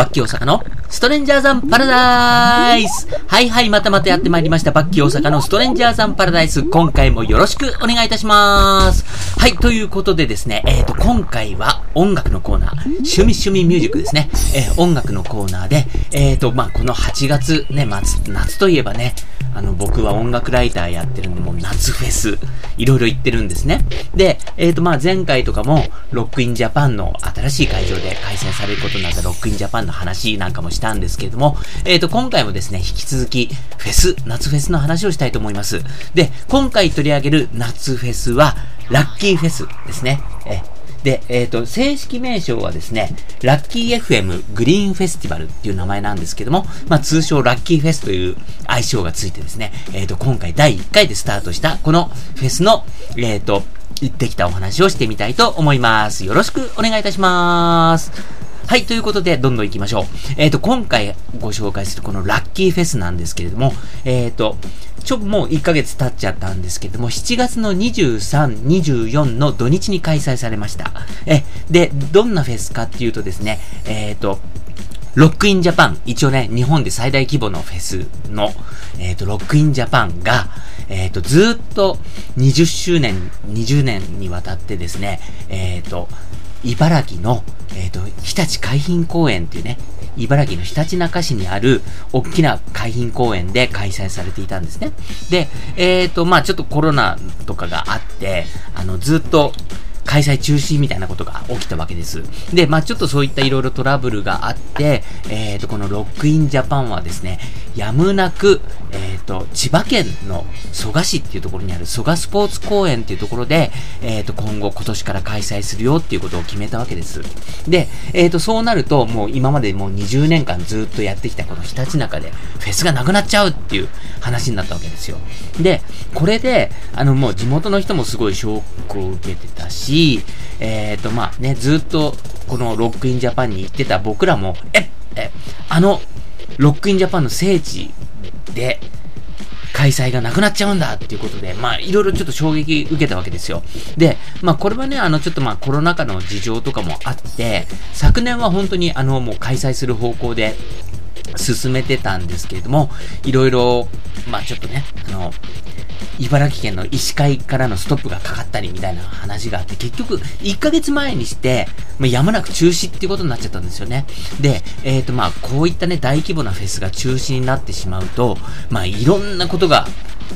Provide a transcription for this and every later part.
バッキー大阪のストレンジャーザンパラダイスはいはい、またまたやってまいりました。バッキー大阪のストレンジャーザンパラダイス。今回もよろしくお願いいたします。はい、ということでですね、えっ、ー、と、今回は音楽のコーナー、趣味趣味ミュージックですね。えー、音楽のコーナーで、えっ、ー、と、まあ、この8月ね、夏、夏といえばね、あの、僕は音楽ライターやってるんで、もう夏フェス、いろいろ行ってるんですね。で、えっ、ー、と、まあ、前回とかも、ROCK IN JAPAN の新しい会場で開催されることになった ROCK IN JAPAN の話なんかもしてたんですけれども、えっ、ー、と、今回もですね、引き続き、フェス、夏フェスの話をしたいと思います。で、今回取り上げる夏フェスは、ラッキーフェスですね。えで、えっ、ー、と、正式名称はですね、ラッキー FM グリーンフェスティバルっていう名前なんですけども、まあ、通称ラッキーフェスという愛称がついてですね、えっ、ー、と、今回第1回でスタートしたこのフェスの、えっ、ー、と、行ってきたお話をしてみたいと思います。よろしくお願いいたします。はい、ということで、どんどん行きましょう。えっ、ー、と、今回ご紹介するこのラッキーフェスなんですけれども、えっ、ー、と、ちょ、もう1ヶ月経っちゃったんですけども、7月の23、24の土日に開催されました。え、で、どんなフェスかっていうとですね、えっ、ー、と、ロックインジャパン、一応ね、日本で最大規模のフェスの、えっ、ー、と、ロックインジャパンが、えっ、ー、と、ずっと20周年、20年にわたってですね、えっ、ー、と、茨城の、えっ、と、日立海浜公園っていうね、茨城のひたちなか市にある大きな海浜公園で開催されていたんですね。で、えっ、ー、と、まあちょっとコロナとかがあって、あの、ずっと、開催中止みたいなことが起きたわけです。で、まあちょっとそういったいろいろトラブルがあって、えっ、ー、と、このロックインジャパンはですね、やむなく、えっ、ー、と、千葉県の蘇我市っていうところにある蘇我スポーツ公園っていうところで、えっ、ー、と、今後今年から開催するよっていうことを決めたわけです。で、えっ、と、そうなると、もう今までもう20年間ずっとやってきたこのひたちなかでフェスがなくなっちゃうっていう話になったわけですよ。で、これで、あの、もう地元の人もすごいショックを受けてたし、えっ、ー、と、まあね、ずっとこのロックインジャパンに行ってた僕らも、え、え、あの、ロックインジャパンの聖地で、開催がなくなっちゃうんだっていうことで、まあ、いろいろちょっと衝撃受けたわけですよ。で、まあ、これはね、あの、ちょっとまあ、コロナ禍の事情とかもあって、昨年は本当にあの、もう開催する方向で進めてたんですけれども、いろいろ、まあ、ちょっとね、あの、茨城県の医師会からのストップがかかったりみたいな話があって、結局、1ヶ月前にして、まあ、やむなく中止っていうことになっちゃったんですよね。で、えっ、ー、とまあ、こういったね、大規模なフェスが中止になってしまうと、まあ、いろんなことが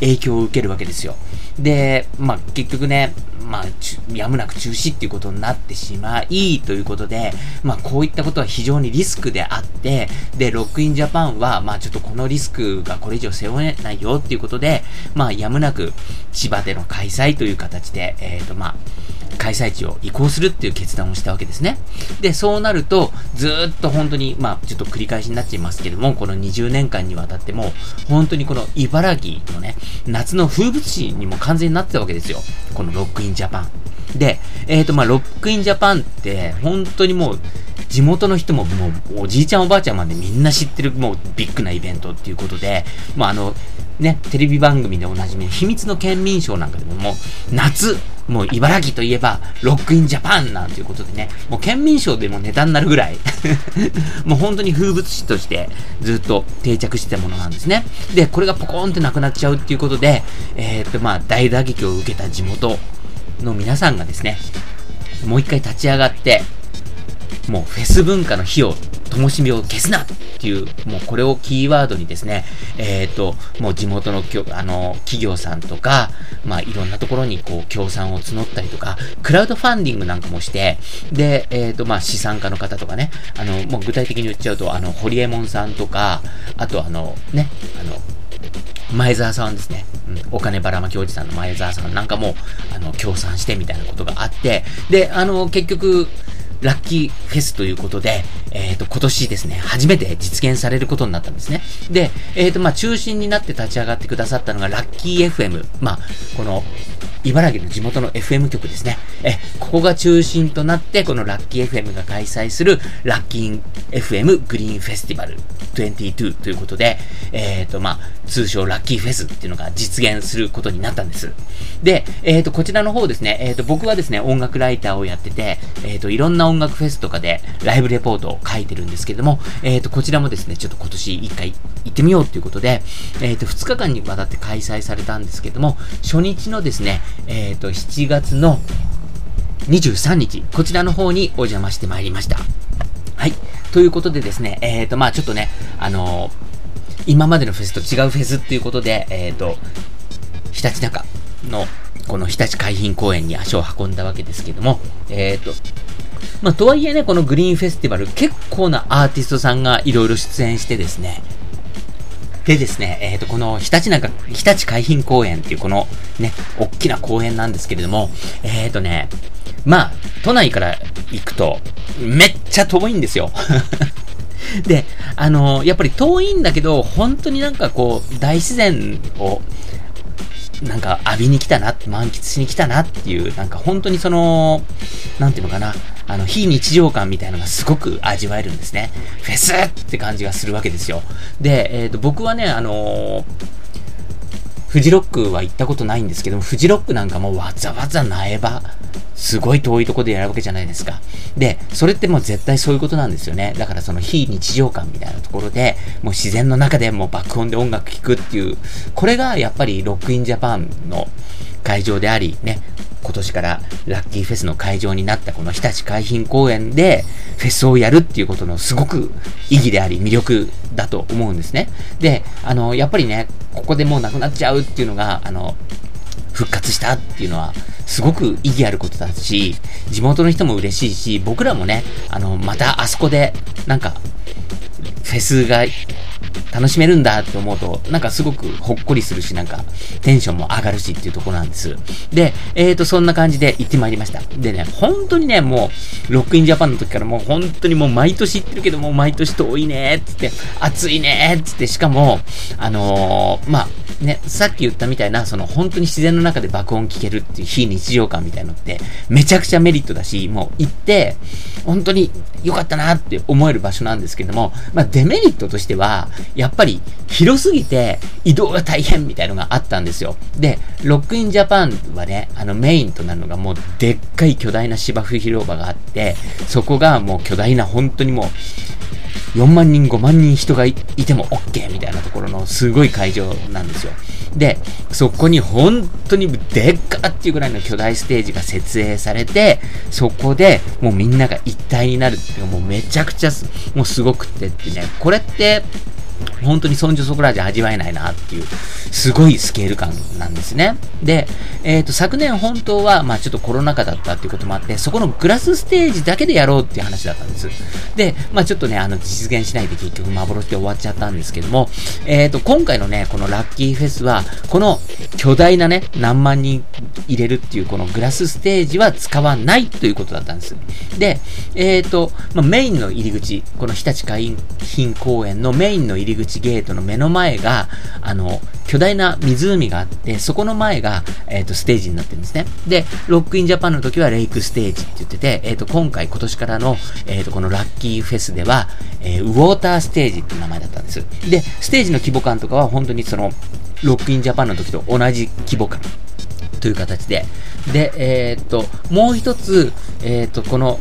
影響を受けるわけですよ。で、まあ、結局ね、まあ、やむなく中止っていうことになってしまい、ということで、まあ、こういったことは非常にリスクであって、で、ロックインジャパンは、まあ、ちょっとこのリスクがこれ以上背負えないよっていうことで、まあ、やむなく千葉での開催という形で、えっ、ー、と、まあ、開催地を移行するっていう決断をしたわけですね。で、そうなると、ずっと本当に、まあ、ちょっと繰り返しになっちゃいますけども、この20年間にわたっても、本当にこの茨城のね、夏の風物詩にも完全になってたわけですよ。このロックインジャパン。で、えっ、ー、と、まあ、ロックインジャパンって、本当にもう、地元の人ももう、おじいちゃんおばあちゃんまでみんな知ってる、もう、ビッグなイベントっていうことで、まあ、あの、ね、テレビ番組でおなじみ、秘密の県民賞なんかでももう、夏、もう茨城といえば、ロックインジャパンなんていうことでね、もう県民賞でもネタになるぐらい もう本当に風物詩としてずっと定着してたものなんですね。で、これがポコーンってなくなっちゃうっていうことで、えー、っと、まあ、大打撃を受けた地元の皆さんがですね、もう一回立ち上がって、もうフェス文化の火を灯火を消すなっていう、もうこれをキーワードにですね、えっ、ー、と、もう地元のきょあの企業さんとか、まあいろんなところにこう協賛を募ったりとか、クラウドファンディングなんかもして、で、えっ、ー、と、まあ資産家の方とかね、あの、もう具体的に言っちゃうと、あの、ホリエモンさんとか、あとあの、ね、あの、前澤さんですね。うん、お金ばらまきおじさんの前澤さんなんかも、あの、協賛してみたいなことがあって、で、あの、結局、ラッキーフェスということで、えっ、ー、と、今年ですね、初めて実現されることになったんですね。で、えっ、ー、と、まあ、中心になって立ち上がってくださったのが、ラッキー FM。まあ、この、茨城の地元の FM 局ですね。え、ここが中心となって、このラッキー FM が開催するラッキー FM グリーンフェスティバル22ということで、えっ、ー、と、まあ、通称ラッキーフェスっていうのが実現することになったんです。で、えっ、と、こちらの方ですね、えっ、と、僕はですね、音楽ライターをやってて、えっ、と、いろんな音楽フェスとかでライブレポートを書いてるんですけれども、えっ、と、こちらもですね、ちょっと今年一回行ってみようということで、えっ、と、2日間にわたって開催されたんですけども、初日のですね、えっ、と、7月の23日、こちらの方にお邪魔してまいりました。はい。ということでですね、えっ、と、まあちょっとね、あの、今までのフェスと違うフェスっていうことで、えっ、と、ひたちなかの、この日立海浜公園に足を運んだわけですけども、えっ、と、まあとはいえね、このグリーンフェスティバル、結構なアーティストさんがいろいろ出演してですね、でですね、えっ、ー、と、この日立なんか、日立海浜公園っていうこのね、大きな公園なんですけれども、えっ、ー、とね、まあ、都内から行くと、めっちゃ遠いんですよ。で、あのー、やっぱり遠いんだけど、本当になんかこう、大自然を、なんか浴びに来たな、満喫しに来たなっていう、なんか本当にその、なんていうのかな、あの、非日常感みたいなのがすごく味わえるんですね。フェスって感じがするわけですよ。で、えっ、ー、と、僕はね、あのー、フジロックは行ったことないんですけども、フジロックなんかもわざわざ苗場、すごい遠いとこでやるわけじゃないですか。で、それってもう絶対そういうことなんですよね。だからその非日常感みたいなところで、もう自然の中でもう爆音で音楽聴くっていう、これがやっぱりロックインジャパンの会場であり、ね、今年からラッキーフェスの会場になったこの日立海浜公園でフェスをやるっていうことのすごく意義であり魅力だと思うんですね。で、あの、やっぱりね、ここでもうなくなっちゃうっていうのが、あの、復活したっていうのは、すごく意義あることだし、地元の人も嬉しいし、僕らもね、あの、またあそこで、なんか、フェスが楽しめるんだって思うと、なんかすごくほっこりするし、なんかテンションも上がるしっていうところなんです。で、えーと、そんな感じで行ってまいりました。でね、本当にね、もう、ロックインジャパンの時からもう本当にもう毎年行ってるけどもう、毎年遠いねーってって、暑いねーってって、しかも、あのー、まあ、ね、さっき言ったみたいな、その本当に自然の中で爆音聞けるっていう非日常感みたいのって、めちゃくちゃメリットだし、もう行って、本当に良かったなって思える場所なんですけども、まあデメリットとしては、やっぱり広すぎて移動が大変みたいのがあったんですよ。で、ロックインジャパンはね、あのメインとなるのがもうでっかい巨大な芝生広場があって、そこがもう巨大な本当にもう4万人、5万人人がいても OK みたいなところのすごい会場なんですよ。で、そこに本当にでっかっていうぐらいの巨大ステージが設営されて、そこでもうみんなが一体になるっていうのもうめちゃくちゃもうすごくってってね、これって本当にソンジュソクラージ味わえないなっていう、すごいスケール感なんですね。で、えっ、ー、と、昨年本当は、まあちょっとコロナ禍だったっていうこともあって、そこのグラスステージだけでやろうっていう話だったんです。で、まあちょっとね、あの、実現しないで結局幻で終わっちゃったんですけども、えっ、ー、と、今回のね、このラッキーフェスは、この巨大なね、何万人入れるっていうこのグラスステージは使わないということだったんです。で、えっ、ー、と、まあ、メインの入り口、この日立海浜公園のメインの入り口口ゲートの目の前が、あの、巨大な湖があって、そこの前が、えっ、ー、と、ステージになってるんですね。で、ロックインジャパンの時はレイクステージって言ってて、えっ、ー、と、今回、今年からの、えっ、ー、と、このラッキーフェスでは、えウォーターステージって名前だったんです。で、ステージの規模感とかは本当にその、 ROCK IN JAPAN の時と同じ規模感という形で。で、えっと、もう一つ、えっと、この、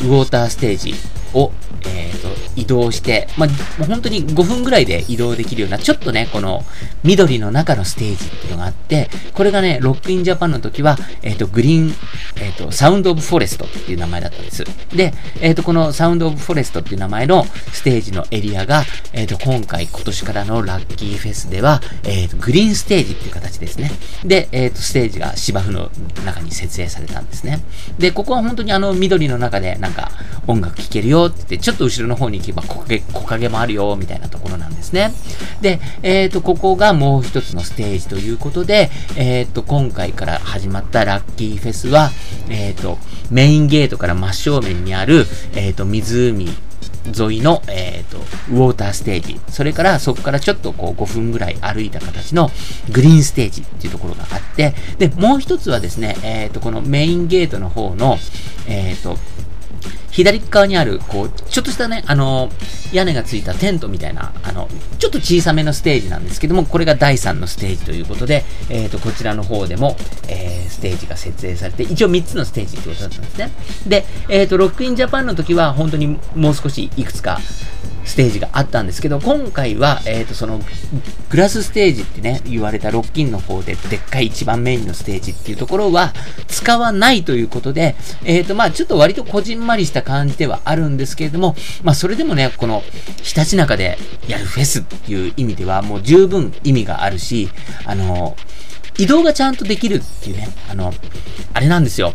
ウォーターステージを、えっ、と、移動して、まあ、本当に5分ぐらいで移動できるような、ちょっとね、この緑の中のステージっていうのがあって、これがね、 ROCK IN JAPAN の時は、えっ、ー、と、グリーン、えっ、ー、と、 Sound of Forest っていう名前だったんです。で、えっ、と、この Sound of Forest っていう名前のステージのエリアが、えっ、と、今回、今年からのラッキーフェスでは、えっ、と、グリーンステージっていう形ですね。で、えっ、と、ステージが芝生の中に設営されたんですね。で、ここは本当にあの、緑の中でなんか音楽聴けるよって言って、ちょっと後ろの方に行けば木陰もあるよ、みたいなところなんですね。で、えっ、ー、と、ここがもう一つのステージということで、えっ、ー、と、今回から始まったラッキーフェスは、えっ、ー、と、メインゲートから真正面にある、えっ、と、湖沿いの、え、ー、と、ウォーターステージ。それから、そこからちょっとこう5分ぐらい歩いた形のグリーンステージっていうところがあって、で、もう一つはですね、えっ、ー、と、このメインゲートの方の、えっ、ー、と、左側にある、こう、ちょっとしたね、あの、屋根がついたテントみたいな、あの、ちょっと小さめのステージなんですけども、これが第3のステージということで、えっ、ー、と、こちらの方でも、えー、ステージが設営されて、一応3つのステージってことだったんですね。で、えっ、ー、と、ロックインジャパンの時は、本当にもう少しいくつか、ステージがあったんですけど、今回は、えっ、ー、と、その、グラスステージってね、言われたロッキンの方で、でっかい一番メインのステージっていうところは、使わないということで、えっ、ー、と、まあちょっと割とこじんまりした感じではあるんですけれども、まあそれでもね、この、ひたちなかでやるフェスっていう意味では、もう十分意味があるし、あの、移動がちゃんとできるっていうね、あの、あれなんですよ。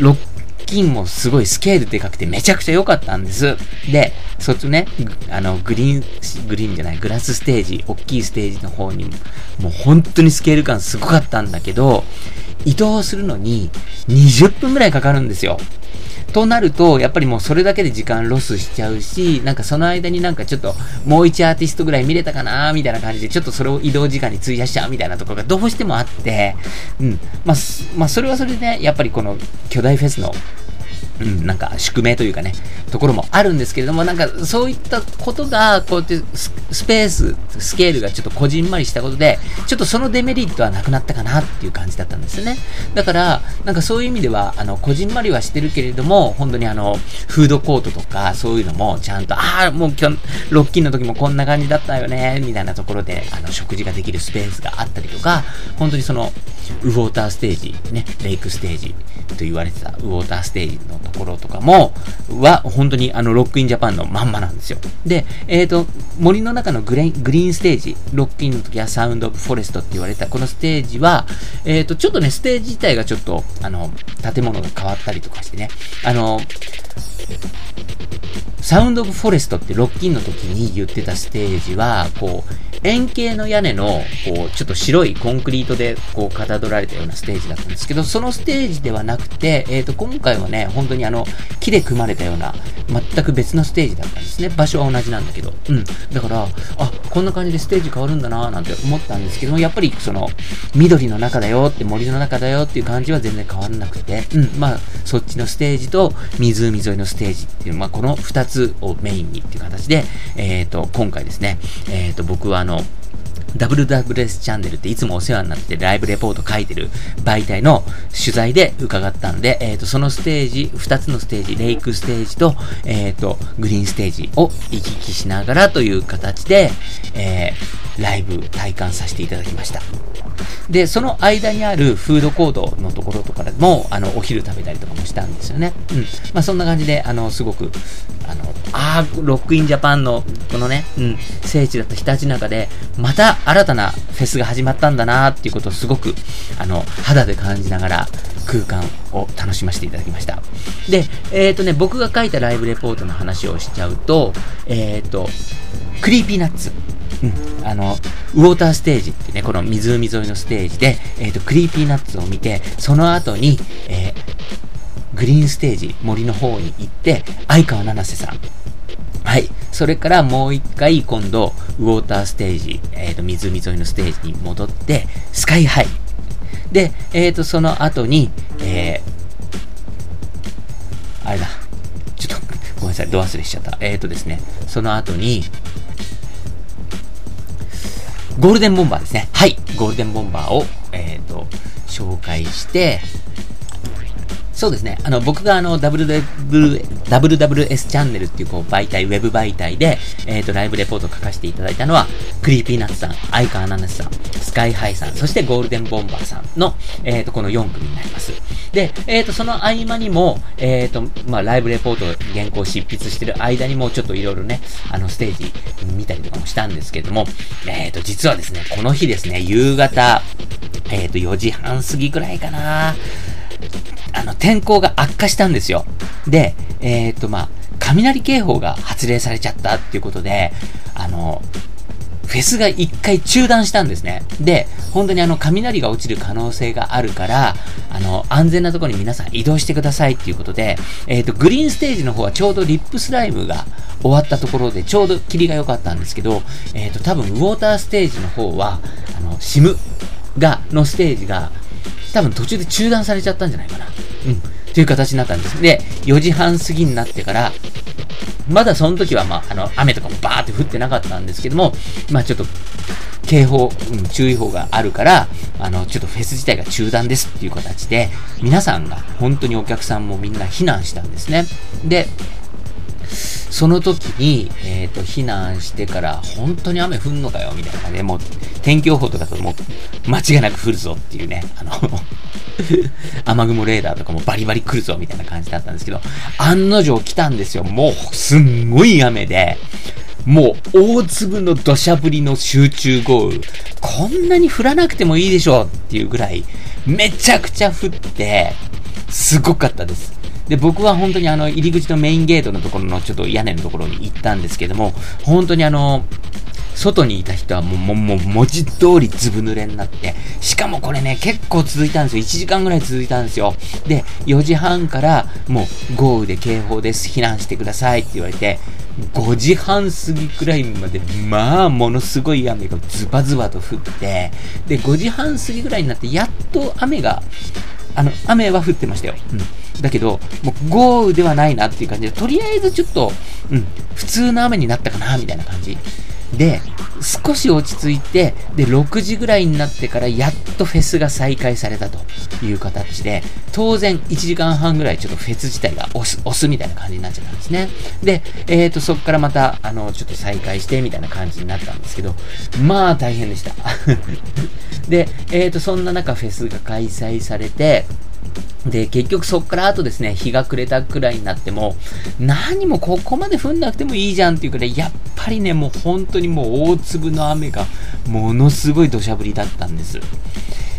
ロッ金もすごいスケールでかくてめちゃくちゃ良かったんです。で、そっちね、あの、グリーン、グリーンじゃない、グラスステージ、大きいステージの方にも、もう本当にスケール感すごかったんだけど、移動するのに20分ぐらいかかるんですよ。となると、やっぱりもうそれだけで時間ロスしちゃうし、なんかその間になんかちょっともう一アーティストぐらい見れたかなみたいな感じで、ちょっとそれを移動時間に費やしちゃうみたいなところがどうしてもあって、うん。まあ、まあ、それはそれでね、やっぱりこの巨大フェスのうん、なんか宿命というかね、ところもあるんですけれども、なんかそういったことが、こうやってスペース、スケールがちょっとこじんまりしたことで、ちょっとそのデメリットはなくなったかなっていう感じだったんですよね。だから、なんかそういう意味では、あの、こじんまりはしてるけれども、本当にあの、フードコートとか、そういうのもちゃんと、ああ、もう今日、ロッキンの時もこんな感じだったよね、みたいなところで、あの、食事ができるスペースがあったりとか、本当にその、ウォーターステージ、ね、レイクステージと言われてたウォーターステージのところとかも、は、本当にあの、 ROCK IN JAPANのまんまなんですよ。で、えっ、ー、と、森の中のグレグリーンステージ、ロックインの時は SOUND OF FOREST って言われたこのステージは、えっ、ー、と、ちょっとね、ステージ自体がちょっと、あの、建物が変わったりとかしてね、あの、 SOUND OF FOREST ってロッキンの時に言ってたステージは、こう、円形の屋根の、こう、ちょっと白いコンクリートで、こう、かたどられたようなステージだったんですけど、そのステージではなくて、えっ、ー、と、今回はね、本当にあの、木で組まれたような、全く別のステージだったんですね。場所は同じなんだけど。うん。だから、あ、こんな感じでステージ変わるんだなぁなんて思ったんですけども、やっぱり、その、緑の中だよって、森の中だよっていう感じは全然変わらなくて、うん。まあ、そっちのステージと、湖沿いのステージっていう、まあ、この二つをメインにっていう形で、えっ、ー、と、今回ですね、えっ、ー、と、僕はあの、の WWS チャンネルっていつもお世話になってライブレポート書いてる媒体の取材で伺ったんで、えっ、ー、と、そのステージ、2つのステージ、レイクステージと、えっ、ー、と、グリーンステージを行き来しながらという形で、えー、ライブ体感させていただきました。で、その間にあるフードコートのところとかでも、あの、お昼食べたりとかもしたんですよね。うん。まあ、そんな感じで、あの、すごく、あの、あー、ロックインジャパンの、このね、うん、聖地だった日立中で、また新たなフェスが始まったんだなーっていうことをすごく、あの、肌で感じながら空間を楽しませていただきました。で、えっ、ー、とね、僕が書いたライブレポートの話をしちゃうと、えっ、ー、と、 Creepy Nuts。うん、あの、ウォーターステージってね、この湖沿いのステージで、えっ、ー、と、 Creepy Nutsを見て、その後に、えー、グリーンステージ、森の方に行って、相川七瀬さん。はい。それからもう一回、今度、ウォーターステージ、えっ、ー、と、湖沿いのステージに戻って、スカイハイ。で、えっ、ー、と、その後に、えー、あれだ。ちょっと、ごめんなさい、ド忘れしちゃった。えっ、ー、とですね、その後に、ゴールデンボンバーですね。はい。ゴールデンボンバーを、えっ、ー、と、紹介して、そうですね。あの、僕があの、WWS チャンネルっていうこう媒体、ウェブ媒体で、えっ、ー、と、ライブレポートを書かせていただいたのは、Creepy Nutsさん、相川七瀬さん、 SKY-HIさん、そしてゴールデンボンバーさんの、えっ、ー、と、この4組になります。で、えっ、ー、と、その合間にも、えっ、と、まあ、ライブレポート原稿執筆してる間にも、ちょっといろいろね、あの、ステージ見たりとかもしたんですけれども、えっ、と、実はですね、この日ですね、夕方、えっ、と、4時半過ぎくらいかな、あの、天候が悪化したんですよ。で、えっ、と、まあ、雷警報が発令されちゃったっていうことで、あの、フェスが一回中断したんですね。で、本当にあの、雷が落ちる可能性があるから、あの、安全なところに皆さん移動してくださいっていうことで、えっ、ー、と、グリーンステージの方はちょうどリップスライムが終わったところで、ちょうど霧が良かったんですけど、えっ、ー、と、多分、ウォーターステージの方は、あの、シムが、のステージが、多分途中で中断されちゃったんじゃないかな。うん。という形になったんです。で、4時半過ぎになってから、まだその時は、まあ、あの、雨とかもバーって降ってなかったんですけども、まあちょっと、警報、うん、注意報があるから、あの、ちょっとフェス自体が中断ですっていう形で、皆さんが、本当にお客さんもみんな避難したんですね。で、その時に、えっ、ー、と、避難してから、本当に雨降んのかよ、みたいな感じで、もう、天気予報とかともう、間違いなく降るぞっていうね、あの 雨雲レーダーとかもバリバリ来るぞ、みたいな感じだったんですけど、案の定来たんですよ。もう、すんごい雨で、もう、大粒の土砂降りの集中豪雨。こんなに降らなくてもいいでしょうっていうぐらい、めちゃくちゃ降って、すごかったです。で、僕は本当にあの、入り口のメインゲートのところのちょっと屋根のところに行ったんですけども、本当にあの、外にいた人はもう、もう、もう、文字通りずぶ濡れになって、しかもこれね、結構続いたんですよ。1時間ぐらい続いたんですよ。で、4時半から、もう、豪雨で警報です。避難してくださいって言われて、5時半過ぎくらいまで、まあ、ものすごい雨がズバズバと降って、で、5時半過ぎぐらいになって、やっと雨が、あの、雨は降ってましたよ。うん。だけど、もう豪雨ではないなっていう感じで、とりあえずちょっと、うん、普通の雨になったかな、みたいな感じ。で、少し落ち着いて、で、6時ぐらいになってからやっとフェスが再開されたという形で、当然1時間半ぐらいちょっとフェス自体が押す、押すみたいな感じになっちゃったんですね。で、えっ、ー、と、そこからまた、あの、ちょっと再開してみたいな感じになったんですけど、まあ大変でした。で、えっ、ー、と、そんな中フェスが開催されて、で、結局そっからあとですね、日が暮れたくらいになっても、何もここまで降んなくてもいいじゃんっていうくらい、やっぱりね、もう本当にもう大粒の雨がものすごい土砂降りだったんです。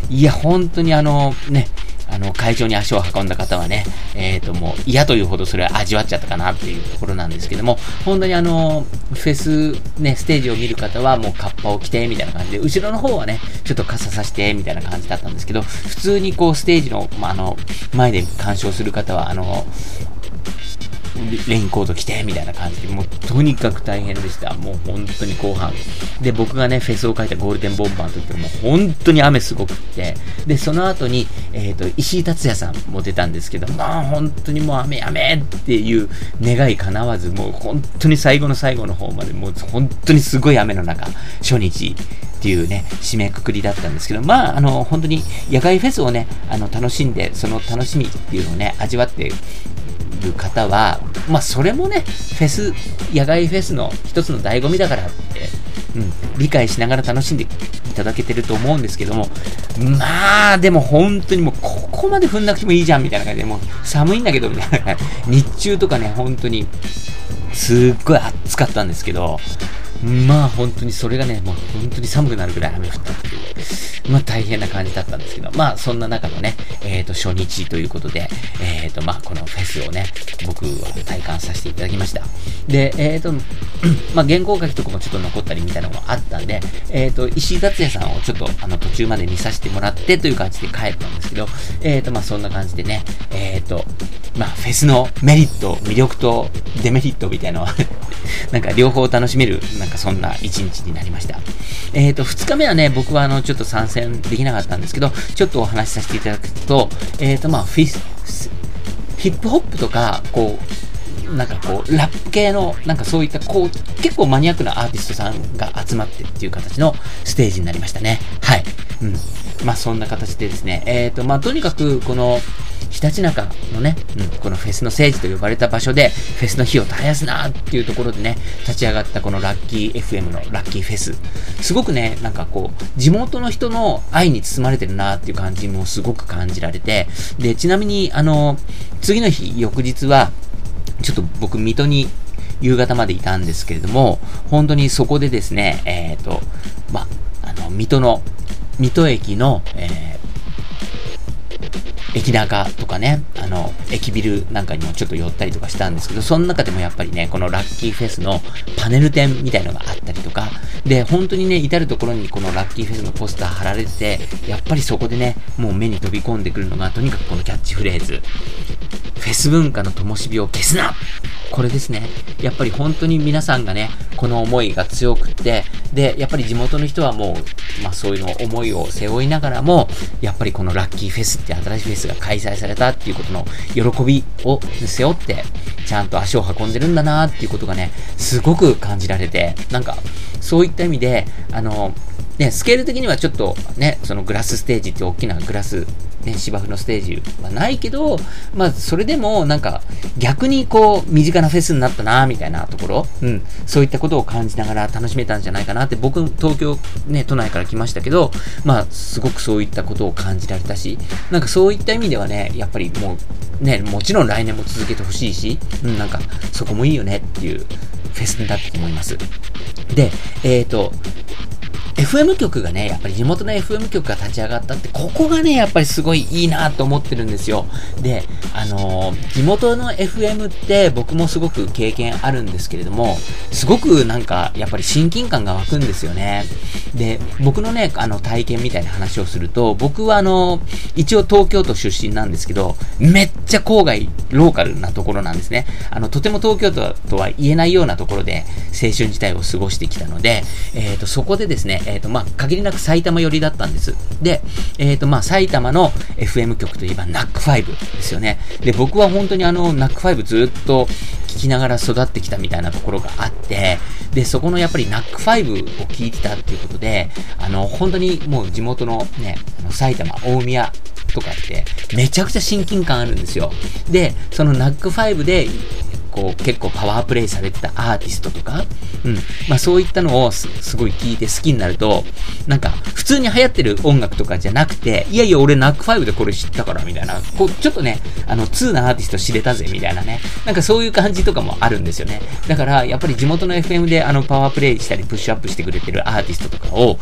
いや、本当にあの、ね、あの、会場に足を運んだ方はね、えっ、ー、と、もう嫌というほどそれは味わっちゃったかなっていうところなんですけども、本当にあの、フェス、ね、ステージを見る方はもうカッパを着て、みたいな感じで、後ろの方はね、ちょっと傘さして、みたいな感じだったんですけど、普通にこう、ステージの、まあ、あの、前で鑑賞する方は、あの、レインコート着て、みたいな感じで、もうとにかく大変でした。もう本当に後半。で、僕がね、フェスを書いたゴールデンボンバーの時はもう本当に雨すごくって、で、その後に、えっ、ー、と、石井達也さんも出たんですけど、まあ本当にもう雨雨っていう願い叶わず、もう本当に最後の最後の方まで、もう本当にすごい雨の中、初日、っていうね、締めくくりだったんですけど、まあ、あの、本当に野外フェスをね、あの、楽しんで、その楽しみっていうのをね、味わってる方は、まあ、それもね、フェス、野外フェスの一つの醍醐味だからって、うん、理解しながら楽しんでいただけてると思うんですけども、まあ、でも本当にもう、ここまで踏んなくてもいいじゃんみたいな感じで、もう寒いんだけど、みたいな。日中とかね、本当に、すっごい暑かったんですけど、まあ本当にそれがね、もう本当に寒くなるぐらい雨降ったっていう、まあ大変な感じだったんですけど、まあそんな中のね、えっ、ー、と初日ということで、えっ、ー、とまあこのフェスをね、僕は体感させていただきました。で、えっ、ー、と、まあ原稿書きとかもちょっと残ったりみたいなのもあったんで、えっ、と、石井達也さんをちょっとあの途中まで見させてもらってという感じで帰ったんですけど、えっ、とまあそんな感じでね、えっ、と、まあフェスのメリット、魅力とデメリットみたいなのは なんか両方楽しめる、なんかそんな一日になりました。えっ、ー、と、二日目はね、僕はあの、ちょっと参戦できなかったんですけど、ちょっとお話しさせていただくと、えっ、ー、と、まあ、フィス、ヒップホップとか、こう、なんかこう、ラップ系の、なんかそういった、こう、結構マニアックなアーティストさんが集まってっていう形のステージになりましたね。はい。うん。まあ、そんな形でですね、えっ、ー、と、まあ、とにかく、この、ひたちなかのね、うん、このフェスの聖地と呼ばれた場所で、フェスの日を絶やすなっていうところでね、立ち上がったこのラッキー FM のラッキーフェス。すごくね、なんかこう、地元の人の愛に包まれてるなっていう感じもすごく感じられて、で、ちなみに、あの、次の日、翌日は、ちょっと僕、水戸に夕方までいたんですけれども、本当にそこでですね、えっ、ー、と、まあの、水戸の、水戸駅の、えー駅中とかね、あの、駅ビルなんかにもちょっと寄ったりとかしたんですけど、その中でもやっぱりね、このラッキーフェスのパネル展みたいのがあったりとか、で、本当にね、至るところにこのラッキーフェスのポスター貼られてて、やっぱりそこでね、もう目に飛び込んでくるのが、とにかくこのキャッチフレーズ。フェス文化の灯火を消すなこれですね。やっぱり本当に皆さんがね、この思いが強くって、で、やっぱり地元の人はもう、まあそういうの思いを背負いながらも、やっぱりこのラッキーフェスって新しいフェスが開催されたっていうことの喜びを背負って、ちゃんと足を運んでるんだなっていうことがね、すごく感じられて、なんか、そういった意味で、あの、ね、スケール的にはちょっとね、そのグラスステージって大きなグラス、ね、芝生のステージはないけど、まあ、それでもなんか逆にこう、身近なフェスになったな、みたいなところ、うん、そういったことを感じながら楽しめたんじゃないかなって、僕、東京、ね、都内から来ましたけど、まあ、すごくそういったことを感じられたし、なんかそういった意味ではね、やっぱりもう、ね、もちろん来年も続けてほしいし、うん、なんか、そこもいいよねっていうフェスになったと思います。で、えっ、ー、と、FM 局がね、やっぱり地元の FM 局が立ち上がったって、ここがね、やっぱりすごいいいなと思ってるんですよ。で、あのー、地元の FM って僕もすごく経験あるんですけれども、すごくなんか、やっぱり親近感が湧くんですよね。で、僕のね、あの、体験みたいな話をすると、僕はあの、一応東京都出身なんですけど、めっちゃ郊外、ローカルなところなんですね。あの、とても東京都とは言えないようなところで、青春時代を過ごしてきたので、えっ、ー、と、そこでですね、えっ、ー、と、まあ、限りなく埼玉寄りだったんです。で、えっ、ー、と、まあ、埼玉の FM 局といえば NAC5 ですよね。で、僕は本当にあの、NAC5 ずっと聞きながら育ってきたみたいなところがあって、で、そこのやっぱり NAC5 を聞いてたっていうことで、あの、本当にもう地元のね、あの埼玉、大宮とかって、めちゃくちゃ親近感あるんですよ。で、その NAC5 で、こう、結構パワープレイされてたアーティストとか、うん。まあそういったのをすごい聞いて好きになると、なんか、普通に流行ってる音楽とかじゃなくて、いやいや、俺ナック5でこれ知ったから、みたいな、こう、ちょっとね、あの、2なアーティスト知れたぜ、みたいなね。なんかそういう感じとかもあるんですよね。だから、やっぱり地元の FM であの、パワープレイしたり、プッシュアップしてくれてるアーティストとかを好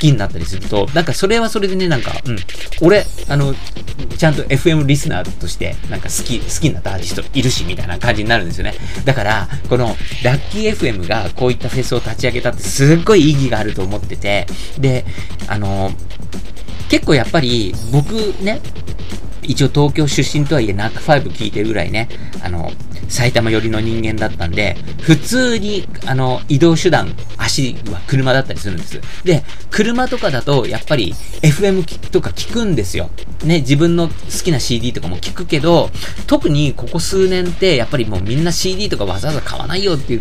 きになったりすると、なんかそれはそれでね、なんか、うん、俺、あの、ちゃんと FM リスナーとして、なんか好き、好きになったアーティストいるし、みたいな感じになるんですよね。だから、この、ラッキー FM がこういったフェスを立ち上げたってすっごい意義があると思ってて、で、あの、結構やっぱり、僕ね、一応東京出身とはいえ、ナック5聞いてるぐらいね、あの、埼玉寄りの人間だったんで、普通に、あの、移動手段、足は車だったりするんです。で、車とかだと、やっぱり FM とか聞くんですよ。ね、自分の好きな CD とかも聞くけど、特にここ数年って、やっぱりもうみんな CD とかわざわざ買わないよっていう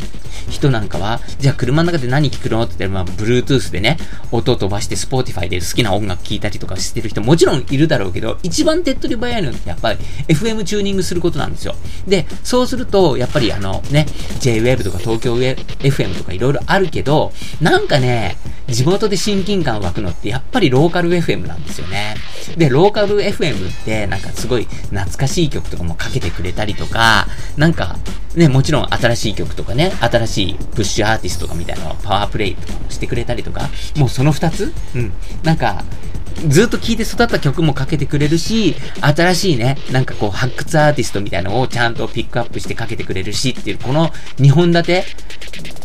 人なんかは、じゃあ車の中で何聞くのって言ったら、まあ、Bluetooth でね、音飛ばして Spotify で好きな音楽聴いたりとかしてる人もちろんいるだろうけど、一番手っ取り早いのってやっぱり FM チューニングすることなんですよ。で、そうそうすると、やっぱりあのね、JWave とか東京 FM とかいろいろあるけど、なんかね、地元で親近感湧くのってやっぱりローカル FM なんですよね。で、ローカル FM ってなんかすごい懐かしい曲とかもかけてくれたりとか、なんかね、もちろん新しい曲とかね、新しいプッシュアーティストとかみたいなパワープレイとかもしてくれたりとか、もうその二つ？うん。なんか、ずっと聴いて育った曲もかけてくれるし、新しいね、なんかこう発掘アーティストみたいなのをちゃんとピックアップしてかけてくれるしっていう、この2本立て、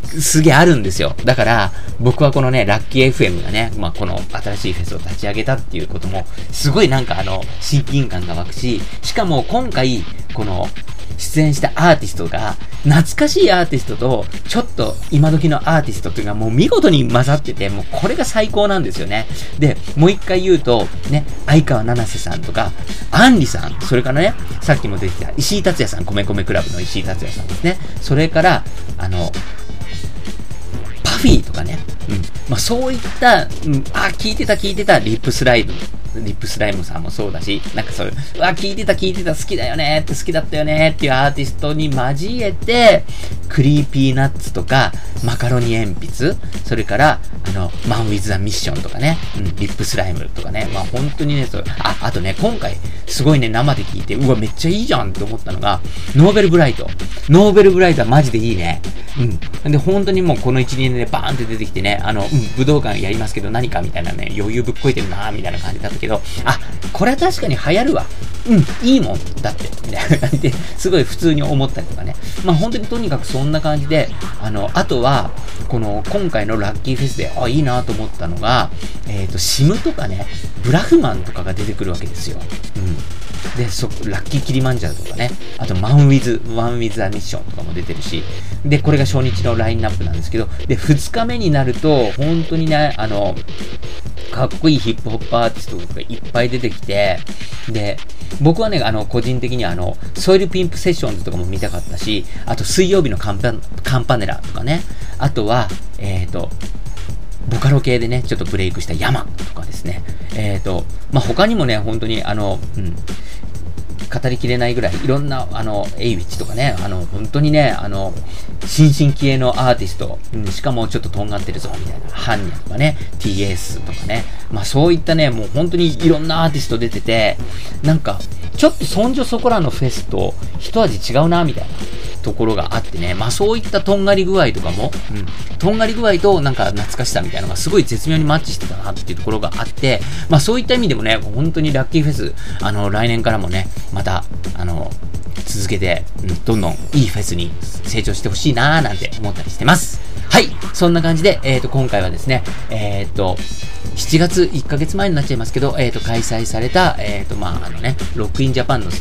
すげえあるんですよ。だから、僕はこのね、ラッキー FM がね、まあ、この新しいフェスを立ち上げたっていうことも、すごいなんかあの、親近感が湧くし、しかも今回、この、出演したアーティストが、懐かしいアーティストと、ちょっと今時のアーティストっていうのがもう見事に混ざってて、もうこれが最高なんですよね。で、もう一回言うと、ね、相川七瀬さんとか、杏里さん、それからね、さっきも出てきた石井竜也さん、米米クラブの石井竜也さんですね。それから、あの、 PUFFY とかね、うん。まあ、そういった、うん、あ、聞いてた聞いてたリップスライド RIP SLYMEさんもそうだし、なんかそういう、うわ、聞いてた聞いてた好きだよねって好きだったよねっていうアーティストに交えて、 Creepy Nuts とか、マカロニえんぴつ、それから、あの、 MAN WITH A MISSION とかね、うん、 RIP SLYME とかね、まあ本当にね、そう、あ、あとね、今回、すごいね、生で聞いて、うわ、めっちゃいいじゃんって思ったのが、 Novelbright。Novelbrightはマジでいいね。うん。で、本当にもうこの1、2年でバーンって出てきてね、あの、うん、武道館やりますけど何かみたいなね、余裕ぶっこいてるなみたいな感じだったけど、あ、これは確かに流行るわ。うん、いいもん。だって。みたいな感じで、すごい普通に思ったりとかね。まあ本当にとにかくそんな感じで、あの、あとは、この今回のラッキーフェスで、あ、いいなと思ったのが、えっ、ー、と、シムとかね、ブラフマンとかが出てくるわけですよ。うん。で、そ、ラッキーキリマンジャーとかね、あとマンウィズ、ワンウィズアミッションとかも出てるし、で、これが初日のラインナップなんですけど、で、2日目になると、本当にね、あの、かっこいいヒップホップアーティストとかいっぱい出てきて、で、僕はね、あの、個人的にあの、ソイルピンプセッションズとかも見たかったし、あと水曜日のカンパカンパネラとかね、あとは、えっ、ー、と、ボカロ系でね、ちょっとブレイクした山とかですね。えっ、ー、と、まあ、他にもね、本当にあの、うん、語りきれないぐらい、いろんな、あの、エイウィッチとかね、あの、本当にね、あの、新進気鋭のアーティスト、うん、しかもちょっととんがってるぞ、みたいな、ハンニャとかね、TS とかね、まあそういったね、もう本当にいろんなアーティスト出てて、なんか、ちょっとそんじょそこらのフェスと一味違うな、みたいな。ところがあってね、まあそういったとんがり具合とかも、うん、とんがり具合となんか懐かしさみたいなのがすごい絶妙にマッチしてたなっていうところがあって、まあそういった意味でもね、本当にラッキーフェス、あの、来年からもね、また、あの、続けて、うん、どんどんいいフェスに成長してほしいなーなんて思ったりしてます。はい。そんな感じで、えっ、ー、と、今回はですね、えっ、ー、と、7月1ヶ月前になっちゃいますけど、えっ、ー、と、開催された、えっ、と、まあ、あのね、ロックインジャパンのね、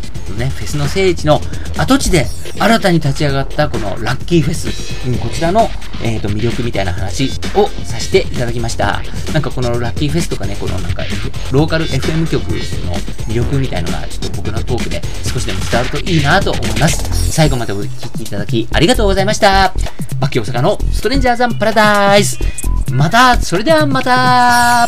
フェスの聖地の跡地で新たに立ち上がったこのラッキーフェス、うん、こちらの、えっ、と、魅力みたいな話をさせていただきました。なんかこのラッキーフェスとかね、このなんか、ローカル FM 局の魅力みたいのが、ちょっと僕のトークで少しでも伝わるといいなと思います。最後までお聴きいただきありがとうございました。バッキー大阪のストレンジャーザンパラダイス。また、それではまた